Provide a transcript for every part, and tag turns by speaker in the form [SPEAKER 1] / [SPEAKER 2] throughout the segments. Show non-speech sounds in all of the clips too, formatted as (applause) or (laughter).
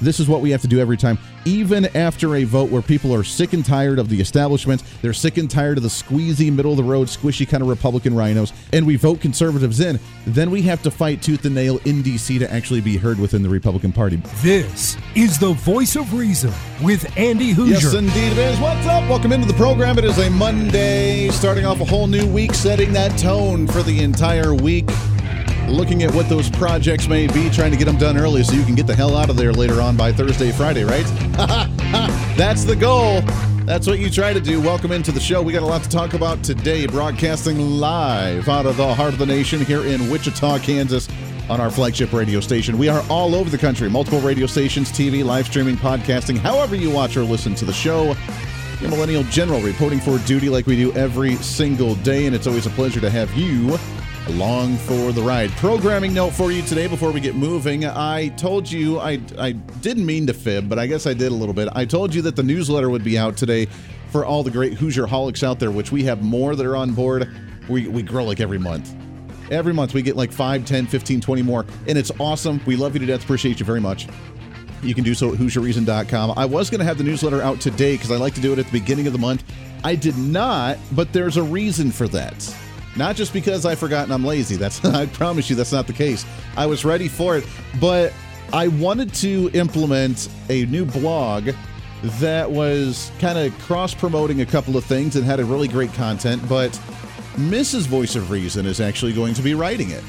[SPEAKER 1] this is what we have to do every time, even after a vote where people are sick and tired of the establishment, they're sick and tired of the squeezy, middle of the road, squishy kind of Republican rhinos, and we vote conservatives in, then we have to fight tooth and nail in D.C. to actually be heard within the Republican Party.
[SPEAKER 2] This is the voice of reason with Andy Hooser.
[SPEAKER 1] Yes, indeed it is. What's up? Welcome into the program. It is a Monday, starting off a whole new week, setting that tone for the entire week looking at what those projects may be, trying to get them done early so you can get the hell out of there later on by Thursday, Friday, right? (laughs) That's the goal. That's what you try to do. Welcome into the show. We got a lot to talk about today, broadcasting live out of the heart of the nation here in Wichita, Kansas, on our flagship radio station. We are all over the country, multiple radio stations, TV, live streaming, podcasting, however you watch or listen to the show. Your Millennial General reporting for duty like we do every single day, and it's always a pleasure to have you along for the ride. Programming note for you today before we get moving. I told you, I, I didn't mean to fib, but I guess I did a little bit. I told you that the newsletter would be out today for all the great Hooser holics out there, which we have more that are on board. We, we grow like every month. Every month we get like 5, 10, 15, 20 more, and it's awesome. We love you to death. Appreciate you very much. You can do so at HooserReason.com. I was going to have the newsletter out today because I like to do it at the beginning of the month. I did not, but there's a reason for that. Not just because I forgot and I'm lazy. That's (laughs) I promise you that's not the case. I was ready for it, but I wanted to implement a new blog that was kind of cross promoting a couple of things and had a really great content, but Mrs. Voice of Reason is actually going to be writing it.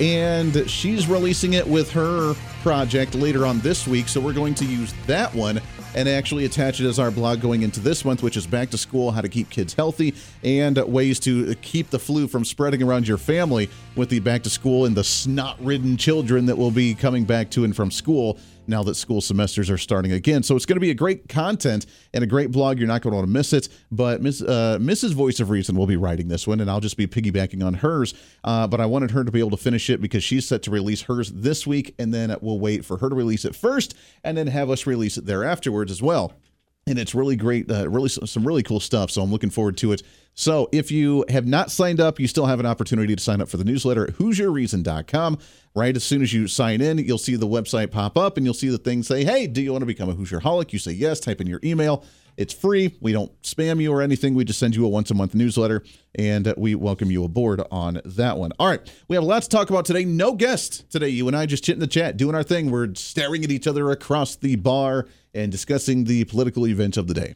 [SPEAKER 1] And she's releasing it with her project later on this week, so we're going to use that one and actually attach it as our blog going into this month, which is back to school, how to keep kids healthy, and ways to keep the flu from spreading around your family with the back to school and the snot ridden children that will be coming back to and from school now that school semesters are starting again. So it's going to be a great content and a great blog. You're not going to want to miss it. But Miss, uh, Mrs. Voice of Reason will be writing this one, and I'll just be piggybacking on hers. Uh, but I wanted her to be able to finish it because she's set to release hers this week, and then we'll wait for her to release it first, and then have us release it there afterwards as well and it's really great uh, really some really cool stuff so i'm looking forward to it so if you have not signed up you still have an opportunity to sign up for the newsletter at hooserreason.com right as soon as you sign in you'll see the website pop up and you'll see the thing say hey do you want to become a hooser holic you say yes type in your email it's free. We don't spam you or anything. We just send you a once a month newsletter, and we welcome you aboard on that one. All right, we have a lot to talk about today. No guest today. You and I just chit in the chat, doing our thing. We're staring at each other across the bar and discussing the political event of the day.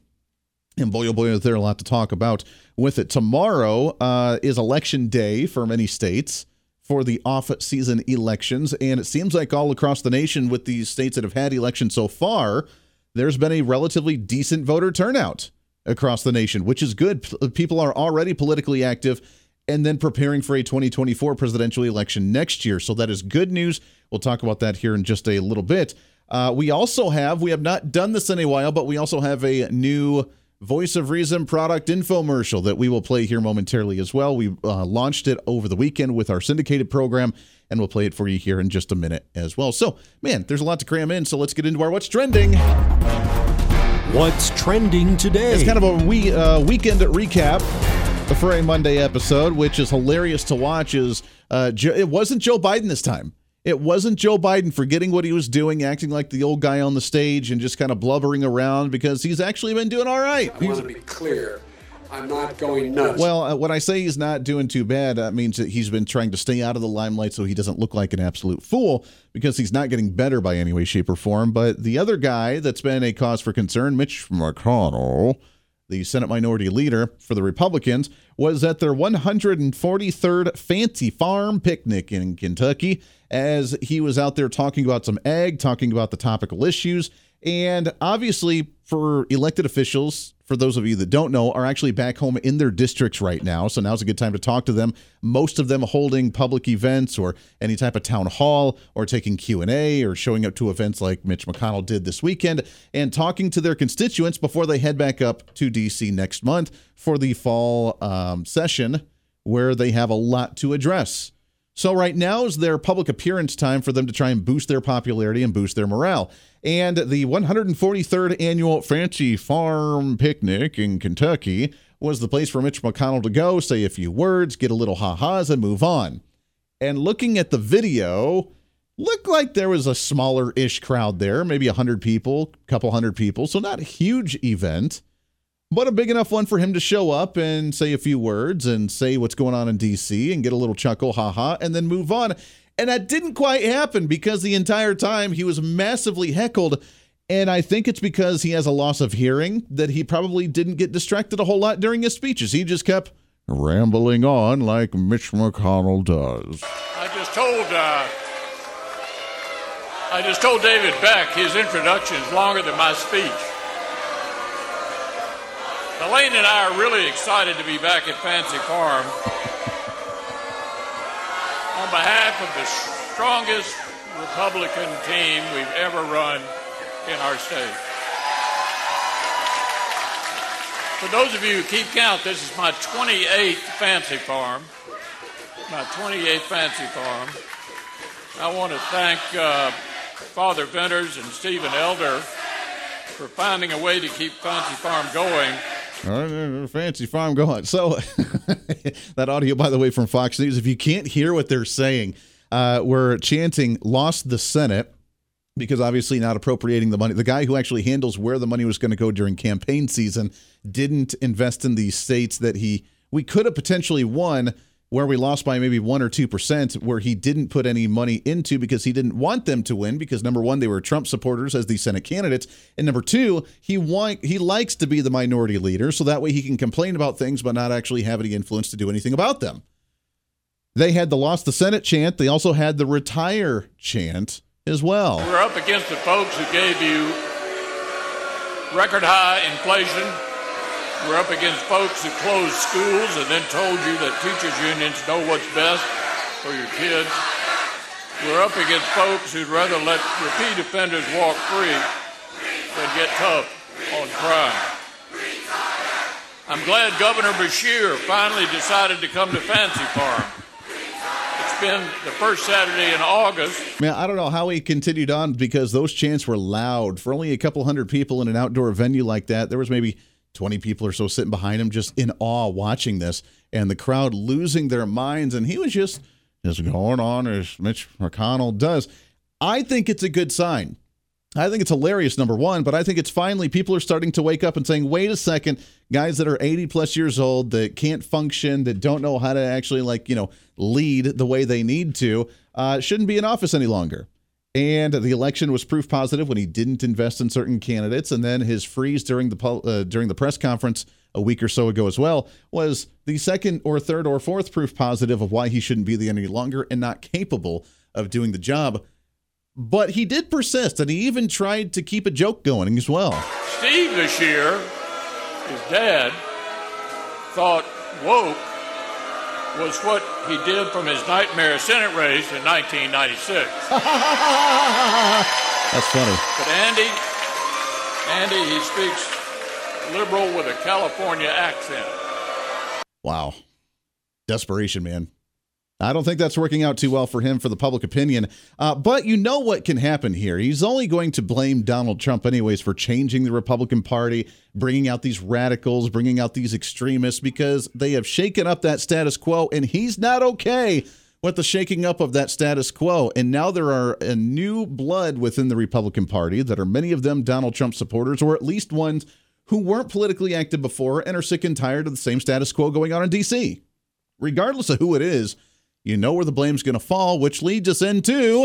[SPEAKER 1] And boy, oh boy, is there a lot to talk about with it. Tomorrow uh, is election day for many states for the off season elections. And it seems like all across the nation, with these states that have had elections so far, there's been a relatively decent voter turnout across the nation, which is good. People are already politically active and then preparing for a 2024 presidential election next year. So that is good news. We'll talk about that here in just a little bit. Uh, we also have, we have not done this in a while, but we also have a new Voice of Reason product infomercial that we will play here momentarily as well. We uh, launched it over the weekend with our syndicated program, and we'll play it for you here in just a minute as well. So, man, there's a lot to cram in, so let's get into our What's Trending.
[SPEAKER 2] What's trending today?
[SPEAKER 1] It's kind of a we, uh, weekend recap for a Monday episode, which is hilarious to watch. Is uh, it wasn't Joe Biden this time? It wasn't Joe Biden forgetting what he was doing, acting like the old guy on the stage and just kind of blubbering around because he's actually been doing all right.
[SPEAKER 3] I want to be clear. I'm not going nuts.
[SPEAKER 1] Well, uh, when I say he's not doing too bad, that means that he's been trying to stay out of the limelight so he doesn't look like an absolute fool because he's not getting better by any way, shape, or form. But the other guy that's been a cause for concern, Mitch McConnell, the Senate Minority Leader for the Republicans, was at their 143rd Fancy Farm picnic in Kentucky as he was out there talking about some ag, talking about the topical issues. And obviously, for elected officials, for those of you that don't know, are actually back home in their districts right now. So now's a good time to talk to them. Most of them holding public events or any type of town hall or taking Q&A or showing up to events like Mitch McConnell did this weekend and talking to their constituents before they head back up to D.C. next month for the fall um, session where they have a lot to address. So right now is their public appearance time for them to try and boost their popularity and boost their morale. And the 143rd annual Fancy Farm Picnic in Kentucky was the place for Mitch McConnell to go, say a few words, get a little ha-has, and move on. And looking at the video, looked like there was a smaller-ish crowd there, maybe a hundred people, couple hundred people, so not a huge event, but a big enough one for him to show up and say a few words and say what's going on in D.C. and get a little chuckle, haha, and then move on. And that didn't quite happen because the entire time he was massively heckled. And I think it's because he has a loss of hearing that he probably didn't get distracted a whole lot during his speeches. He just kept rambling on like Mitch McConnell does.
[SPEAKER 4] I just told uh, I just told David Beck his introduction is longer than my speech. Elaine and I are really excited to be back at Fancy Farm on behalf of the strongest Republican team we've ever run in our state. For those of you who keep count, this is my 28th fancy farm. My 28th fancy farm. I want to thank uh, Father Venters and Stephen Elder for finding a way to keep Fancy Farm going.
[SPEAKER 1] Uh, fancy farm going. So, (laughs) that audio, by the way, from Fox News. If you can't hear what they're saying, uh, we're chanting "lost the Senate." because obviously not appropriating the money. The guy who actually handles where the money was going to go during campaign season didn't invest in these states that he we could have potentially won where we lost by maybe 1 or 2% where he didn't put any money into because he didn't want them to win because number 1 they were Trump supporters as the Senate candidates and number 2 he want he likes to be the minority leader so that way he can complain about things but not actually have any influence to do anything about them. They had the lost the Senate chant, they also had the retire chant as well.
[SPEAKER 4] We're up against the folks who gave you record high inflation. We're up against folks who closed schools and then told you that teachers' unions know what's best for your kids. We're up against folks who'd rather let repeat offenders walk free than get tough on crime. I'm glad Governor Beshear finally decided to come to Fancy Farm It's been the first Saturday in August.
[SPEAKER 1] Man, I don't know how he continued on because those chants were loud. For only a couple hundred people in an outdoor venue like that, there was maybe 20 people or so sitting behind him just in awe watching this and the crowd losing their minds. And he was just, just going on as Mitch McConnell does. I think it's a good sign. I think it's hilarious, number one, but I think it's finally people are starting to wake up and saying, wait a second, guys that are 80 plus years old that can't function, that don't know how to actually, like, you know, lead the way they need to, uh, shouldn't be in office any longer. And the election was proof positive when he didn't invest in certain candidates, and then his freeze during the uh, during the press conference a week or so ago as well was the second or third or fourth proof positive of why he shouldn't be there any longer and not capable of doing the job. But he did persist, and he even tried to keep a joke going as well.
[SPEAKER 4] Steve Beshear, his dad, thought woke was what he did from his nightmare Senate race in 1996. (laughs)
[SPEAKER 1] That's funny.
[SPEAKER 4] But Andy, Andy, he speaks liberal with a California accent.
[SPEAKER 1] Wow. Desperation, man. I don't think that's working out too well for him for the public opinion. Uh, but you know what can happen here. He's only going to blame Donald Trump, anyways, for changing the Republican Party, bringing out these radicals, bringing out these extremists, because they have shaken up that status quo, and he's not okay with the shaking up of that status quo. And now there are a new blood within the Republican Party that are many of them Donald Trump supporters, or at least ones who weren't politically active before and are sick and tired of the same status quo going on in D.C. Regardless of who it is, you know where the blame's going to fall, which leads us into.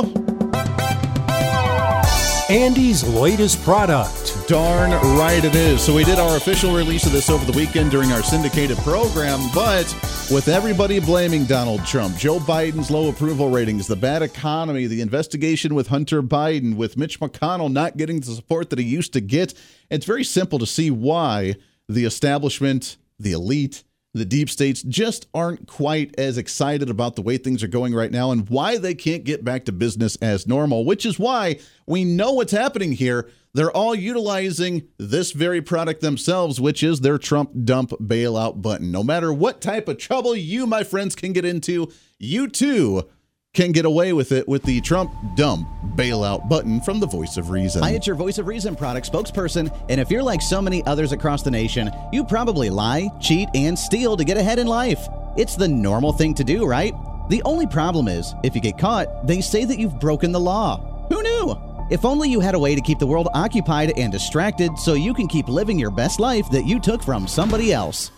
[SPEAKER 2] Andy's latest product.
[SPEAKER 1] Darn right it is. So, we did our official release of this over the weekend during our syndicated program, but with everybody blaming Donald Trump, Joe Biden's low approval ratings, the bad economy, the investigation with Hunter Biden, with Mitch McConnell not getting the support that he used to get, it's very simple to see why the establishment, the elite, the deep states just aren't quite as excited about the way things are going right now and why they can't get back to business as normal, which is why we know what's happening here. They're all utilizing this very product themselves, which is their Trump dump bailout button. No matter what type of trouble you, my friends, can get into, you too can get away with it with the Trump dump bailout button from the Voice of Reason.
[SPEAKER 5] Hi, it's your Voice of Reason product spokesperson. And if you're like so many others across the nation, you probably lie, cheat, and steal to get ahead in life. It's the normal thing to do, right? The only problem is, if you get caught, they say that you've broken the law. Who knew? If only you had a way to keep the world occupied and distracted so you can keep living your best life that you took from somebody else.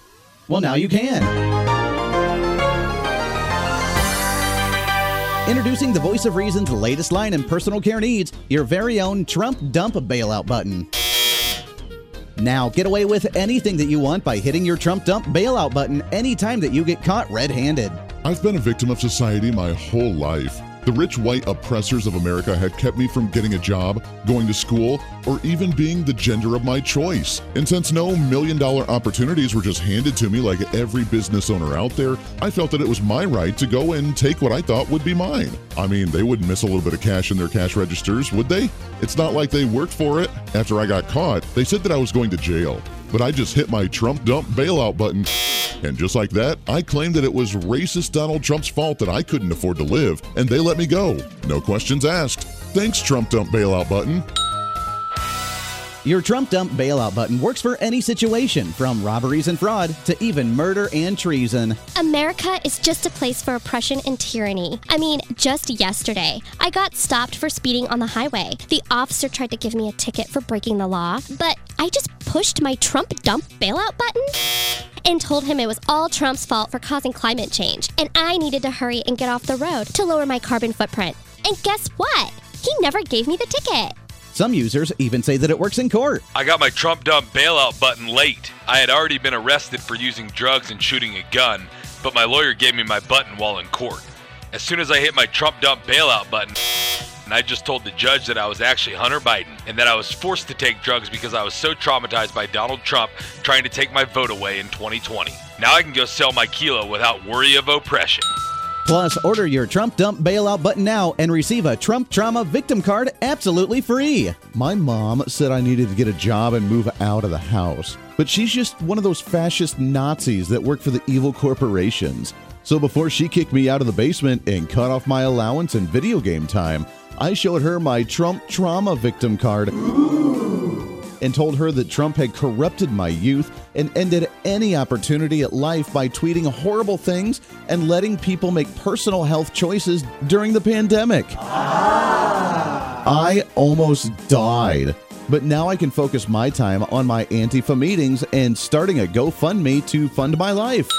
[SPEAKER 5] Well, now you can. Introducing the Voice of Reason's latest line in personal care needs, your very own Trump Dump Bailout button. Now, get away with anything that you want by hitting your Trump Dump Bailout button anytime that you get caught red handed.
[SPEAKER 6] I've been a victim of society my whole life. The rich white oppressors of America had kept me from getting a job, going to school, or even being the gender of my choice. And since no million dollar opportunities were just handed to me like every business owner out there, I felt that it was my right to go and take what I thought would be mine. I mean, they wouldn't miss a little bit of cash in their cash registers, would they? It's not like they worked for it. After I got caught, they said that I was going to jail. But I just hit my Trump dump bailout button. And just like that, I claimed that it was racist Donald Trump's fault that I couldn't afford to live, and they let me go. No questions asked. Thanks, Trump dump bailout button.
[SPEAKER 5] Your Trump Dump Bailout button works for any situation, from robberies and fraud to even murder and treason.
[SPEAKER 7] America is just a place for oppression and tyranny. I mean, just yesterday, I got stopped for speeding on the highway. The officer tried to give me a ticket for breaking the law, but I just pushed my Trump Dump Bailout button and told him it was all Trump's fault for causing climate change, and I needed to hurry and get off the road to lower my carbon footprint. And guess what? He never gave me the ticket.
[SPEAKER 5] Some users even say that it works in court.
[SPEAKER 8] I got my Trump dump bailout button late. I had already been arrested for using drugs and shooting a gun, but my lawyer gave me my button while in court. As soon as I hit my Trump dump bailout button, and I just told the judge that I was actually Hunter Biden and that I was forced to take drugs because I was so traumatized by Donald Trump trying to take my vote away in 2020. Now I can go sell my kilo without worry of oppression.
[SPEAKER 5] Plus, order your Trump Dump Bailout button now and receive a Trump Trauma Victim Card absolutely free.
[SPEAKER 1] My mom said I needed to get a job and move out of the house, but she's just one of those fascist Nazis that work for the evil corporations. So before she kicked me out of the basement and cut off my allowance and video game time, I showed her my Trump Trauma Victim Card and told her that Trump had corrupted my youth and ended any opportunity at life by tweeting horrible things and letting people make personal health choices during the pandemic. Ah. I almost died. But now I can focus my time on my Antifa meetings and starting a GoFundMe to fund my life.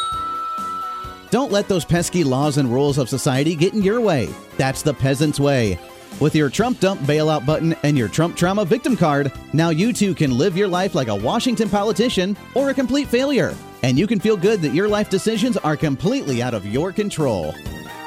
[SPEAKER 5] Don't let those pesky laws and rules of society get in your way. That's the peasant's way. With your Trump Dump Bailout button and your Trump Trauma Victim Card, now you too can live your life like a Washington politician or a complete failure. And you can feel good that your life decisions are completely out of your control.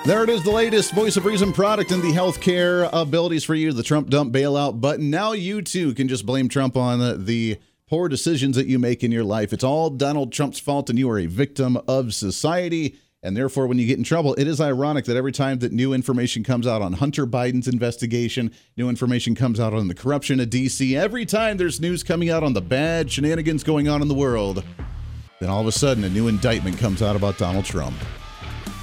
[SPEAKER 1] There it is, the latest Voice of Reason product and the healthcare abilities for you, the Trump Dump Bailout button. Now you too can just blame Trump on the poor decisions that you make in your life. It's all Donald Trump's fault, and you are a victim of society. And therefore, when you get in trouble, it is ironic that every time that new information comes out on Hunter Biden's investigation, new information comes out on the corruption of D.C., every time there's news coming out on the bad shenanigans going on in the world, then all of a sudden a new indictment comes out about Donald Trump.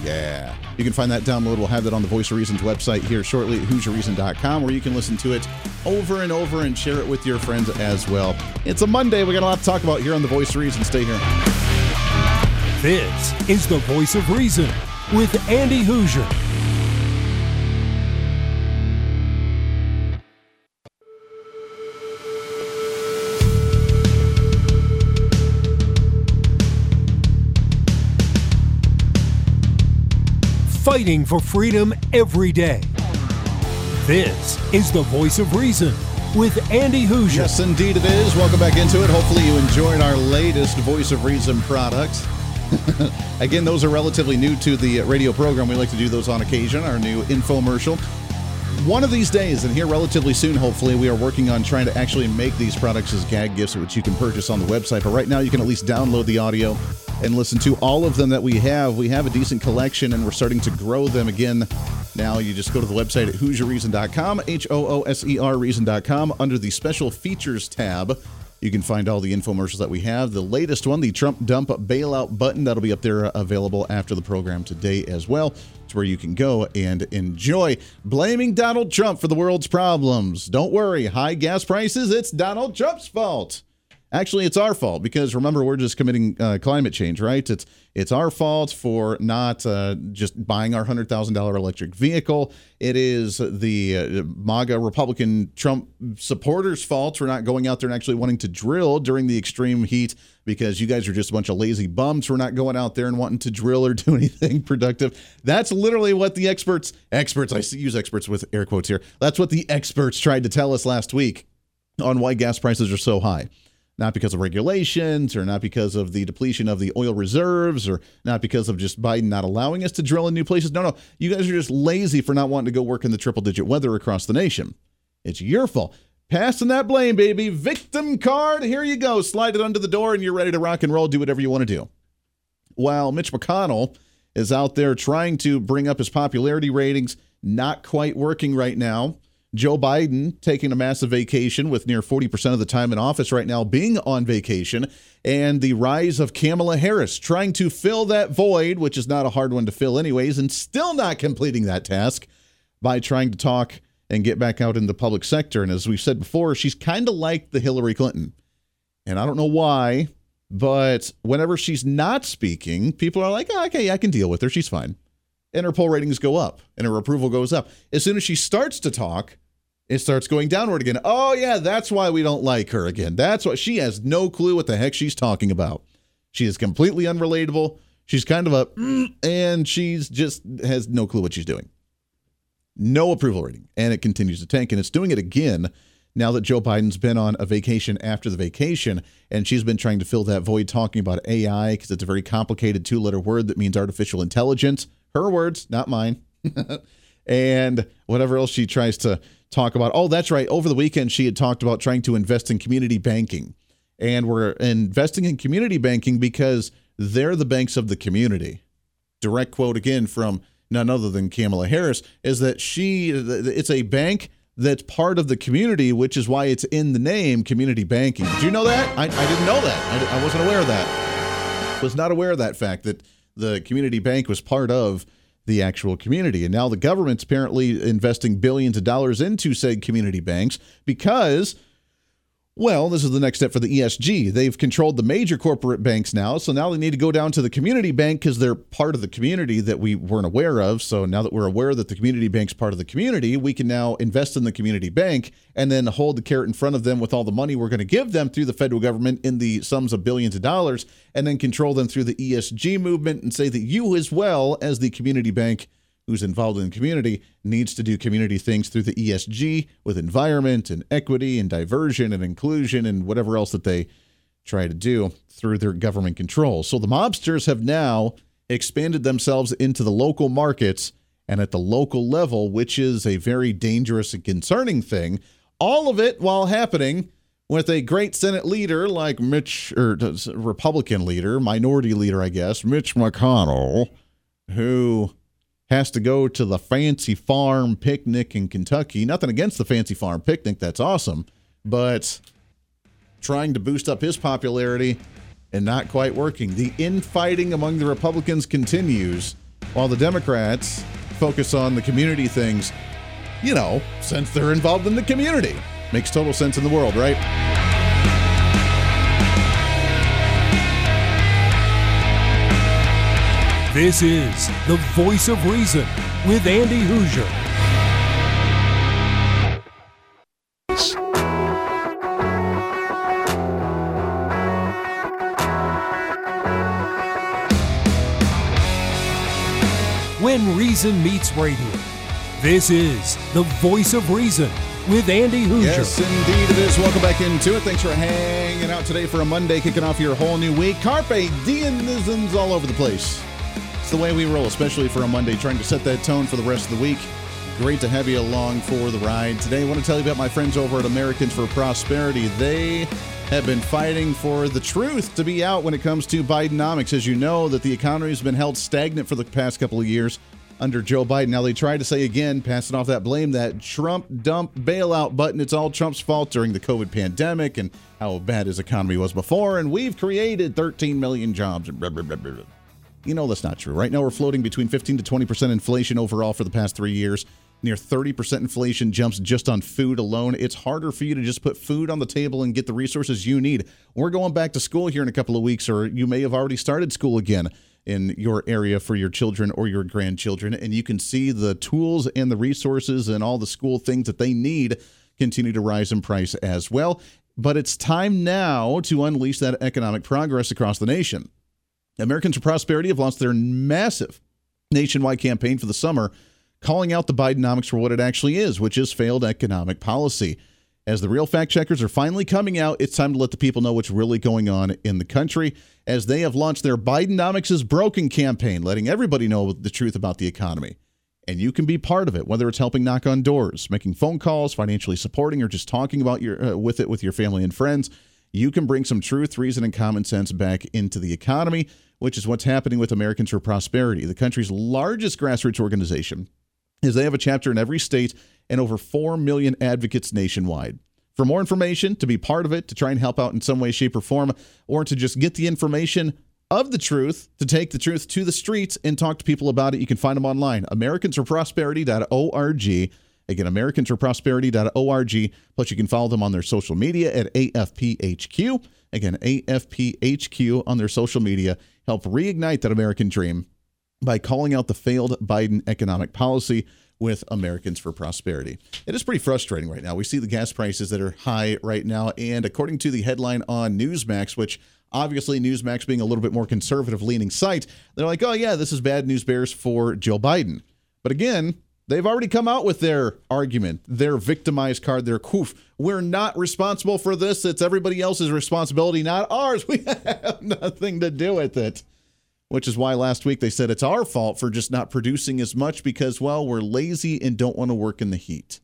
[SPEAKER 1] Yeah. You can find that download. We'll have that on the Voice of Reason's website here shortly at HooserReason.com, where you can listen to it over and over and share it with your friends as well. It's a Monday. We got a lot to talk about here on the Voice of Reason. Stay here.
[SPEAKER 2] This is the Voice of Reason with Andy Hooser. Fighting for freedom every day. This is the Voice of Reason with Andy Hooser.
[SPEAKER 1] Yes, indeed it is. Welcome back into it. Hopefully, you enjoyed our latest Voice of Reason product. (laughs) Again, those are relatively new to the radio program. We like to do those on occasion, our new infomercial. One of these days, and here relatively soon, hopefully, we are working on trying to actually make these products as gag gifts, which you can purchase on the website. But right now, you can at least download the audio and listen to all of them that we have. We have a decent collection, and we're starting to grow them again. Now, you just go to the website at HooserReason.com, H O O S E R Reason.com, under the special features tab You can find all the infomercials that we have. The latest one, the Trump dump bailout button, that'll be up there uh, available after the program today as well. It's where you can go and enjoy blaming Donald Trump for the world's problems. Don't worry, high gas prices, it's Donald Trump's fault. Actually, it's our fault because remember we're just committing uh, climate change, right? It's it's our fault for not uh, just buying our hundred thousand dollar electric vehicle. It is the uh, MAGA Republican Trump supporters' fault for not going out there and actually wanting to drill during the extreme heat because you guys are just a bunch of lazy bums for not going out there and wanting to drill or do (laughs) anything productive. That's literally what the experts experts I use experts with air quotes here. That's what the experts tried to tell us last week on why gas prices are so high not because of regulations or not because of the depletion of the oil reserves or not because of just Biden not allowing us to drill in new places. No, no. You guys are just lazy for not wanting to go work in the triple digit weather across the nation. It's your fault. Passing that blame, baby. Victim card. Here you go. Slide it under the door and you're ready to rock and roll. Do whatever you want to do. While Mitch McConnell is out there trying to bring up his popularity ratings, not quite working right now. Joe Biden taking a massive vacation with near 40% of the time in office right now being on vacation, and the rise of Kamala Harris trying to fill that void, which is not a hard one to fill, anyways, and still not completing that task by trying to talk and get back out in the public sector. And as we've said before, she's kind of like the Hillary Clinton. And I don't know why, but whenever she's not speaking, people are like, oh, okay, I can deal with her. She's fine and her poll ratings go up and her approval goes up. As soon as she starts to talk, it starts going downward again. Oh, yeah, that's why we don't like her again. That's why she has no clue what the heck she's talking about. She is completely unrelatable. She's kind of a, mm, and she's just has no clue what she's doing. No approval rating. And it continues to tank. And it's doing it again now that Joe Biden's been on a vacation after the vacation. And she's been trying to fill that void talking about AI because it's a very complicated two letter word that means artificial intelligence. Her words, not mine. (laughs) and whatever else she tries to talk about. Oh, that's right. Over the weekend, she had talked about trying to invest in community banking. And we're investing in community banking because they're the banks of the community. Direct quote again from none other than Kamala Harris is that she, it's a bank that's part of the community, which is why it's in the name community banking. Did you know that? I, I didn't know that. I, I wasn't aware of that. Was not aware of that fact that the community bank was part of the actual community. And now the government's apparently investing billions of dollars into said community banks because well, this is the next step for the ESG. They've controlled the major corporate banks now, so now they need to go down to the community bank because they're part of the community that we weren't aware of. So now that we're aware that the community bank's part of the community, we can now invest in the community bank and then hold the carrot in front of them with all the money we're going to give them through the federal government in the sums of billions of dollars, and then control them through the ESG movement and say that you, as well as the community bank, who's involved in the community needs to do community things through the ESG with environment and equity and diversion and inclusion and whatever else that they try to do through their government control. So the mobsters have now expanded themselves into the local markets and at the local level, which is a very dangerous and concerning thing. All of it while happening with a great Senate leader like Mitch, or Republican leader, minority leader, I guess, Mitch McConnell, who has to go to the fancy farm picnic in Kentucky. Nothing against the fancy farm picnic, that's awesome, but trying to boost up his popularity and not quite working. The infighting among the Republicans continues while the Democrats focus on the community things, you know, since they're involved in the community. Makes total sense in the world, right?
[SPEAKER 2] This is the voice of reason with Andy Hooser. When Reason Meets Radio. This is the voice of reason with Andy Hooser.
[SPEAKER 1] Yes, indeed it is. Welcome back into it. Thanks for hanging out today for a Monday, kicking off your whole new week. Carpe diemisms all over the place. It's the way we roll, especially for a Monday, trying to set that tone for the rest of the week. Great to have you along for the ride. Today, I want to tell you about my friends over at Americans for Prosperity. They have been fighting for the truth to be out when it comes to Bidenomics. As you know, that the economy has been held stagnant for the past couple of years. under Joe Biden. Now they try to say again, passing off that blame, that Trump dump bailout button. It's all Trump's fault during the COVID pandemic and how bad his economy was before, and we've created 13 million jobs. Blah, blah, blah, you know that's not true. Right now we're floating between 15 to 20 percent inflation overall for the past three years. Near 30% inflation jumps just on food alone. It's harder for you to just put food on the table and get the resources you need. We're going back to school here in a couple of weeks, or you may have already started school again in your area for your children or your grandchildren, and you can see the tools and the resources and all the school things that they need continue to rise in price as well. But it's time now to unleash that economic progress across the nation. Americans for Prosperity have launched their massive nationwide campaign for the summer, calling out the Bidenomics for what it actually is, which is failed economic policy. As the real fact checkers are finally coming out, it's time to let the people know what's really going on in the country. As they have launched their Bidenomics is broken campaign, letting everybody know the truth about the economy. And you can be part of it, whether it's helping knock on doors, making phone calls, financially supporting, or just talking about your uh, with it with your family and friends. You can bring some truth, reason, and common sense back into the economy, which is what's happening with Americans for Prosperity, the country's largest grassroots organization. Is they have a chapter in every state and over 4 million advocates nationwide. For more information, to be part of it, to try and help out in some way, shape, or form, or to just get the information of the truth, to take the truth to the streets and talk to people about it, you can find them online. AmericansForProsperity.org. Again, AmericansForProsperity.org. Plus, you can follow them on their social media at AFPHQ. Again, AFPHQ on their social media. Help reignite that American dream by calling out the failed Biden economic policy with Americans for Prosperity. It is pretty frustrating right now. We see the gas prices that are high right now. And according to the headline on Newsmax, which obviously Newsmax being a little bit more conservative leaning site, they're like, oh, yeah, this is bad news bears for Joe Biden. But again, they've already come out with their argument, their victimized card, their coof. We're not responsible for this. It's everybody else's responsibility, not ours. (laughs) We have nothing to do with it which is why last week they said it's our fault for just not producing as much because, well, we're lazy and don't want to work in the heat.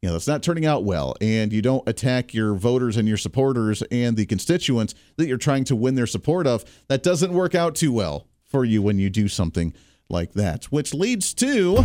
[SPEAKER 1] You know, it's not turning out well, and you don't attack your voters and your supporters and the constituents that you're trying to win their support of. That doesn't work out too well for you when you do something like that, which leads to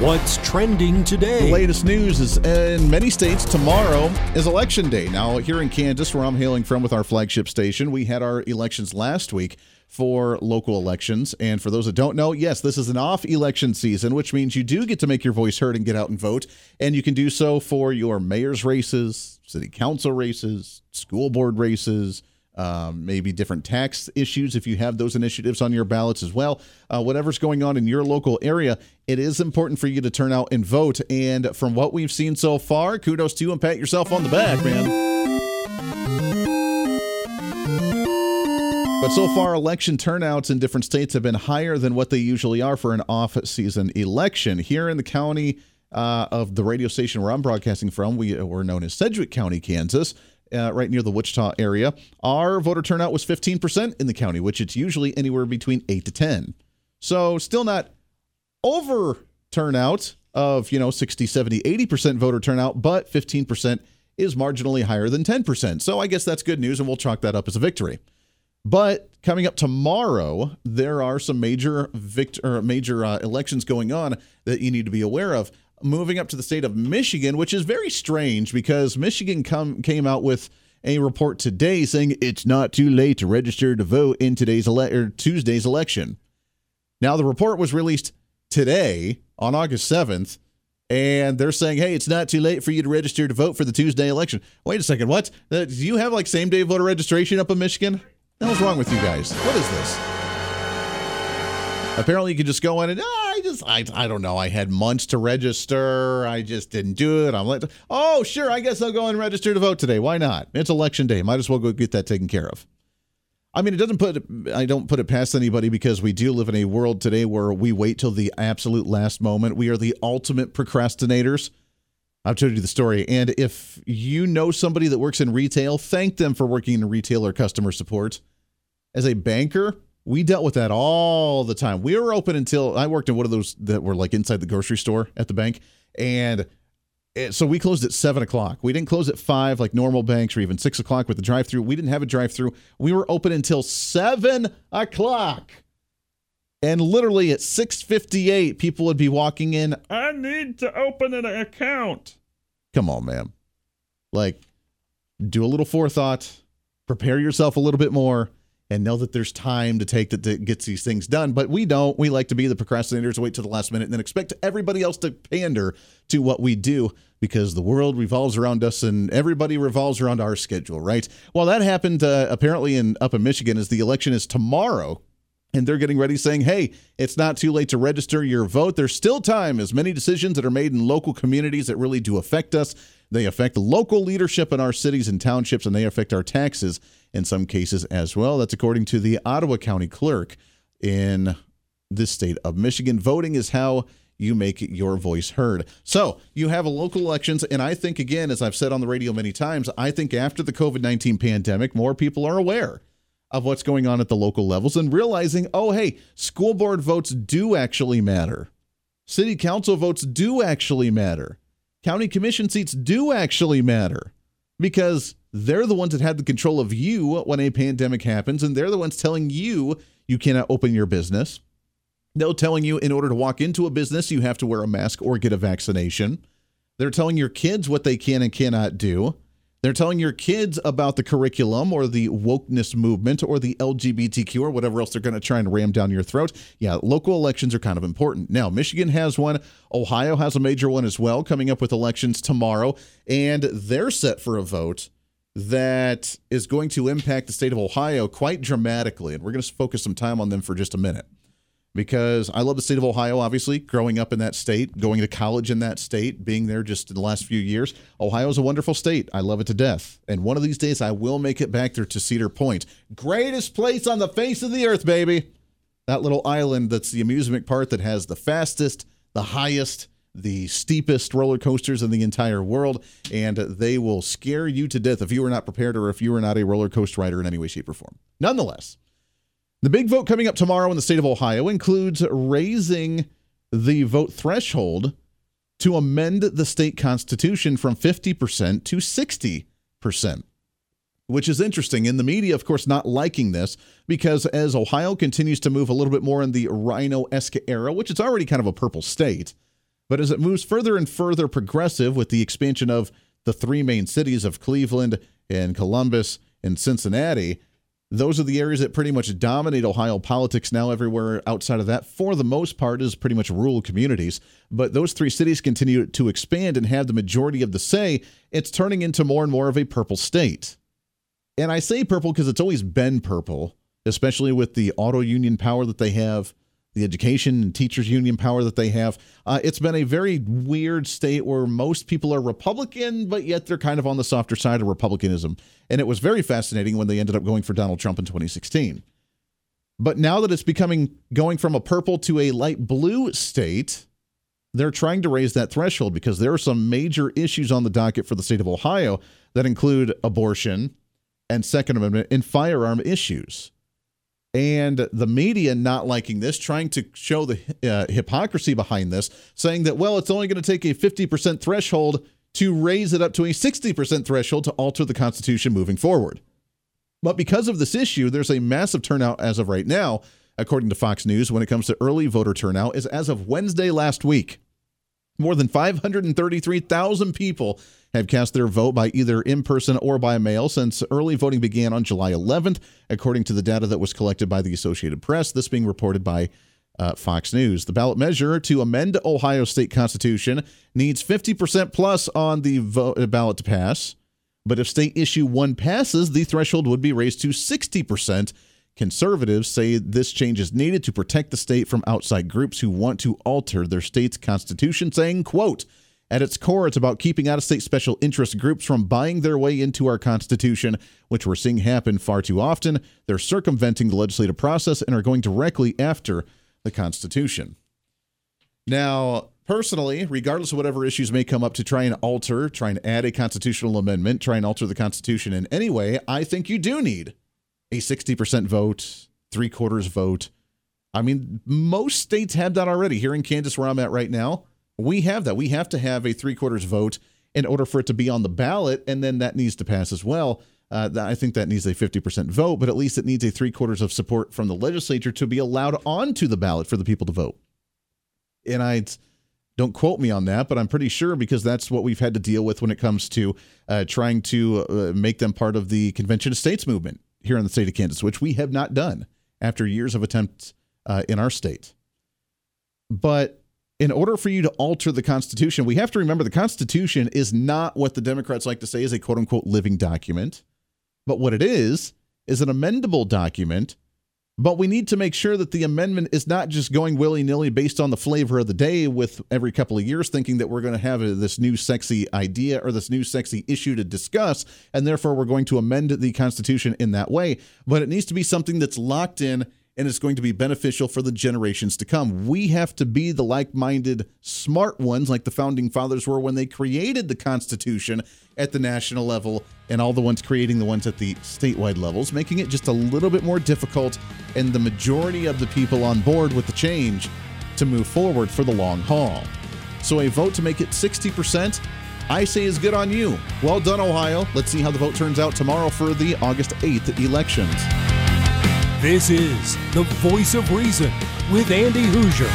[SPEAKER 2] What's trending today?
[SPEAKER 1] The latest news is in many states, tomorrow is election day. Now, here in Kansas, where I'm hailing from with our flagship station, we had our elections last week for local elections. And for those that don't know, yes, this is an off election season, which means you do get to make your voice heard and get out and vote. And you can do so for your mayor's races, city council races, school board races um, maybe different tax issues if you have those initiatives on your ballots as well. Uh, whatever's going on in your local area, it is important for you to turn out and vote. And from what we've seen so far, kudos to you and pat yourself on the back, man. But so far, election turnouts in different states have been higher than what they usually are for an off season election. Here in the county uh, of the radio station where I'm broadcasting from, we were known as Sedgwick County, Kansas uh, right near the Wichita area, our voter turnout was 15% in the county, which it's usually anywhere between 8 to 10. So still not over turnout of, you know, 60, 70, 80% voter turnout, but 15% is marginally higher than 10%. So I guess that's good news, and we'll chalk that up as a victory. But coming up tomorrow, there are some major vict- or major uh, elections going on that you need to be aware of moving up to the state of Michigan, which is very strange because Michigan come, came out with a report today saying it's not too late to register to vote in today's ele- or Tuesday's election. Now the report was released today on August 7th and they're saying, "Hey, it's not too late for you to register to vote for the Tuesday election." Wait a second, what? Do you have like same day voter registration up in Michigan? What was wrong with you guys? What is this? Apparently, you can just go in and ah, I just I, I don't know. I had months to register. I just didn't do it. I'm like, oh sure, I guess I'll go and register to vote today. Why not? It's election day. Might as well go get that taken care of. I mean, it doesn't put I don't put it past anybody because we do live in a world today where we wait till the absolute last moment. We are the ultimate procrastinators. I've told you the story. And if you know somebody that works in retail, thank them for working in retail or customer support. As a banker, we dealt with that all the time. We were open until I worked in one of those that were like inside the grocery store at the bank, and it, so we closed at seven o'clock. We didn't close at five like normal banks or even six o'clock with the drive-through. We didn't have a drive-through. We were open until seven o'clock. And literally at 6:58, people would be walking in.
[SPEAKER 9] I need to open an account.
[SPEAKER 1] Come on, man. Like, do a little forethought, prepare yourself a little bit more, and know that there's time to take that gets these things done. But we don't. We like to be the procrastinators, wait to the last minute, and then expect everybody else to pander to what we do because the world revolves around us and everybody revolves around our schedule, right? Well, that happened uh, apparently in up in Michigan as the election is tomorrow. And they're getting ready saying, hey, it's not too late to register your vote. There's still time, as many decisions that are made in local communities that really do affect us. They affect local leadership in our cities and townships, and they affect our taxes in some cases as well. That's according to the Ottawa County Clerk in this state of Michigan. Voting is how you make your voice heard. So you have local elections, and I think again, as I've said on the radio many times, I think after the COVID nineteen pandemic, more people are aware of what's going on at the local levels and realizing, oh hey, school board votes do actually matter. City council votes do actually matter. County commission seats do actually matter because they're the ones that have the control of you when a pandemic happens, and they're the ones telling you you cannot open your business. They're telling you in order to walk into a business, you have to wear a mask or get a vaccination. They're telling your kids what they can and cannot do. They're telling your kids about the curriculum or the wokeness movement or the LGBTQ or whatever else they're going to try and ram down your throat. Yeah, local elections are kind of important. Now, Michigan has one, Ohio has a major one as well, coming up with elections tomorrow, and they're set for a vote that is going to impact the state of Ohio quite dramatically. And we're going to focus some time on them for just a minute because I love the state of Ohio, obviously, growing up in that state, going to college in that state, being there just in the last few years. Ohio is a wonderful state. I love it to death. And one of these days, I will make it back there to Cedar Point. Greatest place on the face of the earth, baby. That little island that's the amusement park that has the fastest, the highest, the steepest roller coasters in the entire world, and they will scare you to death if you are not prepared or if you are not a roller coaster rider in any way, shape, or form. Nonetheless, the big vote coming up tomorrow in the state of Ohio includes raising the vote threshold to amend the state constitution from 50% to 60%, which is interesting. In the media, of course, not liking this because as Ohio continues to move a little bit more in the rhino esque era, which is already kind of a purple state, but as it moves further and further progressive with the expansion of the three main cities of Cleveland and Columbus and Cincinnati, those are the areas that pretty much dominate Ohio politics now. Everywhere outside of that, for the most part, is pretty much rural communities. But those three cities continue to expand and have the majority of the say. It's turning into more and more of a purple state. And I say purple because it's always been purple, especially with the auto union power that they have the education and teachers union power that they have. Uh, it's been a very weird state where most people are Republican, but yet they're kind of on the softer side of Republicanism. And it was very fascinating when they ended up going for Donald Trump in 2016. But now that it's becoming going from a purple to a light blue state, they're trying to raise that threshold because there are some major issues on the docket for the state of Ohio that include abortion and Second Amendment and firearm issues and the media not liking this, trying to show the uh, hypocrisy behind this, saying that, well, it's only going to take a 50% threshold to raise it up to a 60% threshold to alter the Constitution moving forward. But because of this issue, there's a massive turnout as of right now, according to Fox News, when it comes to early voter turnout, is as of Wednesday last week. More than 533,000 people have cast their vote by either in person or by mail since early voting began on July 11th, according to the data that was collected by the Associated Press. This being reported by uh, Fox News. The ballot measure to amend Ohio state constitution needs 50% plus on the vote, uh, ballot to pass. But if state issue 1 passes, the threshold would be raised to 60%. Conservatives say this change is needed to protect the state from outside groups who want to alter their state's constitution, saying, quote, at its core, it's about keeping out of state special interest groups from buying their way into our Constitution, which we're seeing happen far too often. They're circumventing the legislative process and are going directly after the Constitution. Now, personally, regardless of whatever issues may come up to try and alter, try and add a constitutional amendment, try and alter the Constitution in any way, I think you do need a 60% vote, three quarters vote. I mean, most states have that already. Here in Kansas, where I'm at right now, we have that. We have to have a three quarters vote in order for it to be on the ballot, and then that needs to pass as well. Uh, I think that needs a 50% vote, but at least it needs a three quarters of support from the legislature to be allowed onto the ballot for the people to vote. And I don't quote me on that, but I'm pretty sure because that's what we've had to deal with when it comes to uh, trying to uh, make them part of the Convention of States movement here in the state of Kansas, which we have not done after years of attempts uh, in our state. But in order for you to alter the Constitution, we have to remember the Constitution is not what the Democrats like to say is a quote unquote living document. But what it is, is an amendable document. But we need to make sure that the amendment is not just going willy nilly based on the flavor of the day with every couple of years thinking that we're going to have this new sexy idea or this new sexy issue to discuss. And therefore, we're going to amend the Constitution in that way. But it needs to be something that's locked in and it's going to be beneficial for the generations to come. We have to be the like minded, smart ones, like the founding fathers were when they created the Constitution at the national level, and all the ones creating the ones at the statewide levels, making it just a little bit more difficult, and the majority of the people on board with the change to move forward for the long haul. So a vote to make it 60%. I say is good on you. Well done, Ohio. Let's see how the vote turns out tomorrow for the August 8th elections.
[SPEAKER 2] This is the voice of reason with Andy Hooser.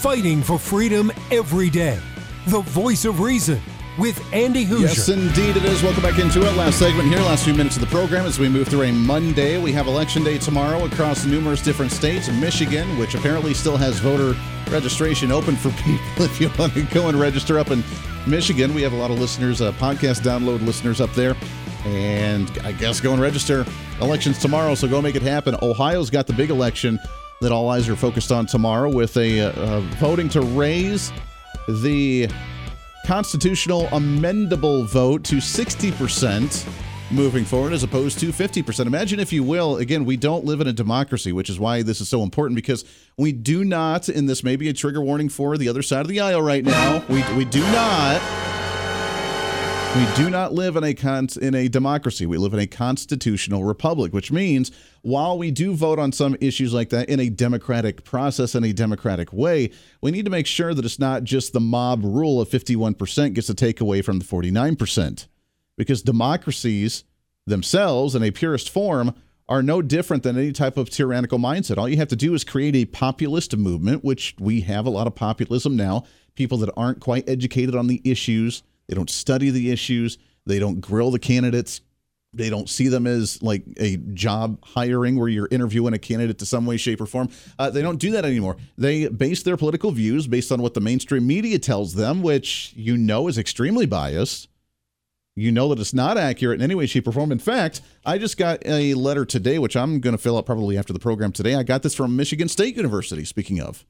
[SPEAKER 2] Fighting for freedom every day. The voice of reason with Andy Hooser.
[SPEAKER 1] Yes, indeed it is. Welcome back into it. Last segment here, last few minutes of the program as we move through a Monday. We have election day tomorrow across numerous different states. Michigan, which apparently still has voter registration open for (laughs) people if you want to go and register up in Michigan. We have a lot of listeners, uh, podcast download listeners up there. And I guess go and register. Elections tomorrow, so go make it happen. Ohio's got the big election that all eyes are focused on tomorrow with a uh, uh, voting to raise the constitutional amendable vote to 60% moving forward as opposed to 50%. Imagine, if you will, again, we don't live in a democracy, which is why this is so important because we do not, and this may be a trigger warning for the other side of the aisle right now, we, we do not we do not live in a con- in a democracy. We live in a constitutional republic, which means while we do vote on some issues like that in a democratic process in a democratic way, we need to make sure that it's not just the mob rule of 51% gets to take away from the 49%. Because democracies themselves in a purest form are no different than any type of tyrannical mindset. All you have to do is create a populist movement, which we have a lot of populism now, people that aren't quite educated on the issues they don't study the issues. They don't grill the candidates. They don't see them as like a job hiring where you're interviewing a candidate to some way, shape, or form. Uh, they don't do that anymore. They base their political views based on what the mainstream media tells them, which you know is extremely biased. You know that it's not accurate in any way, shape, or form. In fact, I just got a letter today, which I'm going to fill out probably after the program today. I got this from Michigan State University, speaking of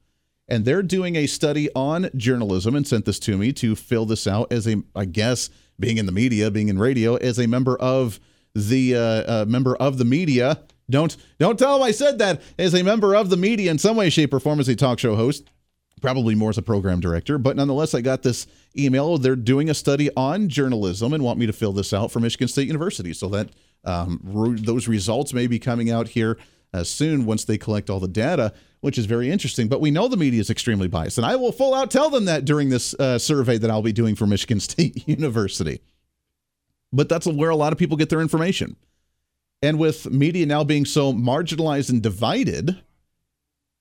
[SPEAKER 1] and they're doing a study on journalism and sent this to me to fill this out as a i guess being in the media being in radio as a member of the uh, uh, member of the media don't don't tell them i said that as a member of the media in some way shape or form as a talk show host probably more as a program director but nonetheless i got this email they're doing a study on journalism and want me to fill this out for michigan state university so that um, those results may be coming out here uh, soon once they collect all the data which is very interesting. But we know the media is extremely biased, and I will full out tell them that during this uh, survey that I'll be doing for Michigan (laughs) State University. But that's where a lot of people get their information. And with media now being so marginalized and divided,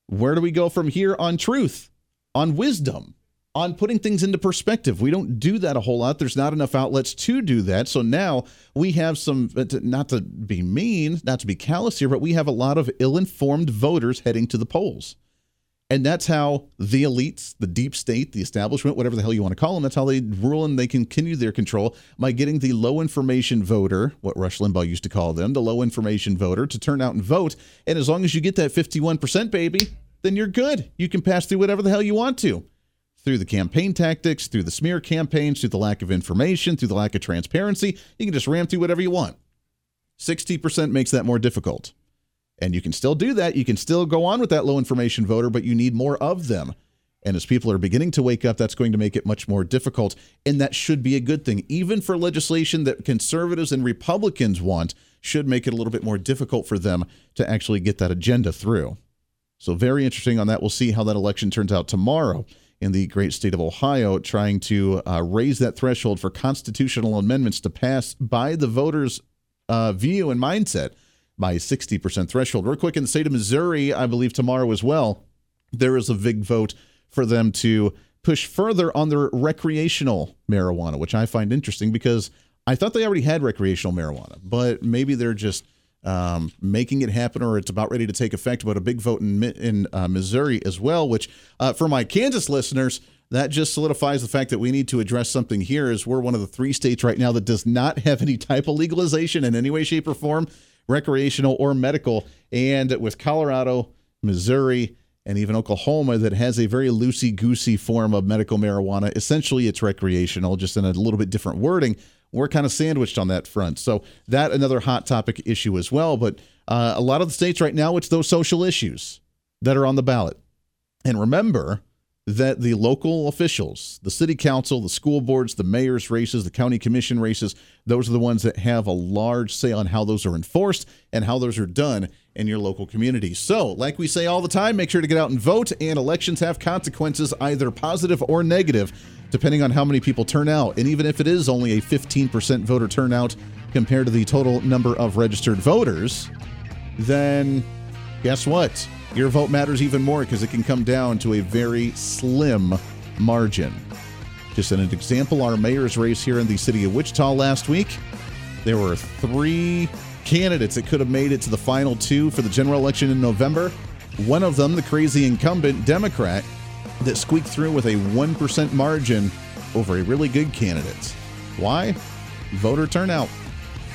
[SPEAKER 1] where do we go from here on truth, on wisdom? on putting things into perspective. We don't do that a whole lot. There's not enough outlets to do that. So now we have some, uh, not to be mean, not to be callous here, but we have a lot of ill informed voters heading to the polls. And that's how the elites, the deep state, the establishment, whatever the hell you want to call them, that's how they rule and they continue their control by getting the low information voter, what Rush Limbaugh used to call them, the low information voter, to turn out and vote. And as long as you get that 51%, baby, then you're good. You can pass through whatever the hell you want to through the campaign tactics, through the smear campaigns, through the lack of information, through the lack of transparency. You can just ram through whatever you want. 60% makes that more difficult. And you can still do that. You can still go on with that low information voter, but you need more of them. And as people are beginning to wake up, that's going to make it much more difficult. And that should be a good thing. Even for legislation that conservatives and Republicans want, should make it a little bit more difficult for them to actually get that agenda through. So, very interesting on that. We'll see how that election turns out tomorrow in the great state of Ohio, trying to uh, raise that threshold for constitutional amendments to pass by the voters' uh, view and mindset by 60% threshold. Real quick, in the state of Missouri, I believe tomorrow as well, there is a big vote for them to push further on their recreational marijuana, which I find interesting because I thought they already had recreational marijuana, but maybe they're just um, making it happen or it's about ready to take effect. But a big vote in, in uh, Missouri as well, which uh, for my Kansas listeners, that just solidifies the fact that we need to address something here as we're one of the three states right now that does not have any type of legalization in any way, shape, or form, recreational or medical. And with Colorado, Missouri, and even Oklahoma that has a very loosey goosey form of medical marijuana. Essentially, it's recreational, just in a little bit different wording. We're kind of sandwiched on that front. So, that another hot topic issue as well. But uh, a lot of the states right now, it's those social issues that are on the ballot. And remember, that the local officials, the city council, the school boards, the mayor's races, the county commission races, those are the ones that have a large say on how those are enforced and how those are done in your local community. So, like we say all the time, make sure to get out and vote, and elections have consequences, either positive or negative, depending on how many people turn out. And even if it is only a 15% voter turnout compared to the total number of registered voters, then guess what? Your vote matters even more because it can come down to a very slim margin. Just an example, our mayor's race here in the city of Wichita last week, there were three candidates that could have made it to the final two for the general election in November. One of them, the crazy incumbent Democrat, that squeaked through with a 1% margin over a really good candidate. Why? Voter turnout.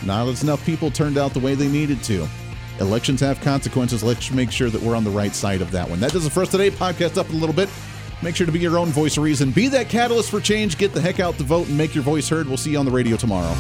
[SPEAKER 1] Not enough people turned out the way they needed to. Elections have consequences. Let's make sure that we're on the right side of that one. That does it for us today. Podcast up a little bit. Make sure to be your own voice of reason. Be that catalyst for change. Get the heck out the vote and make your voice heard. We'll see you on the radio tomorrow.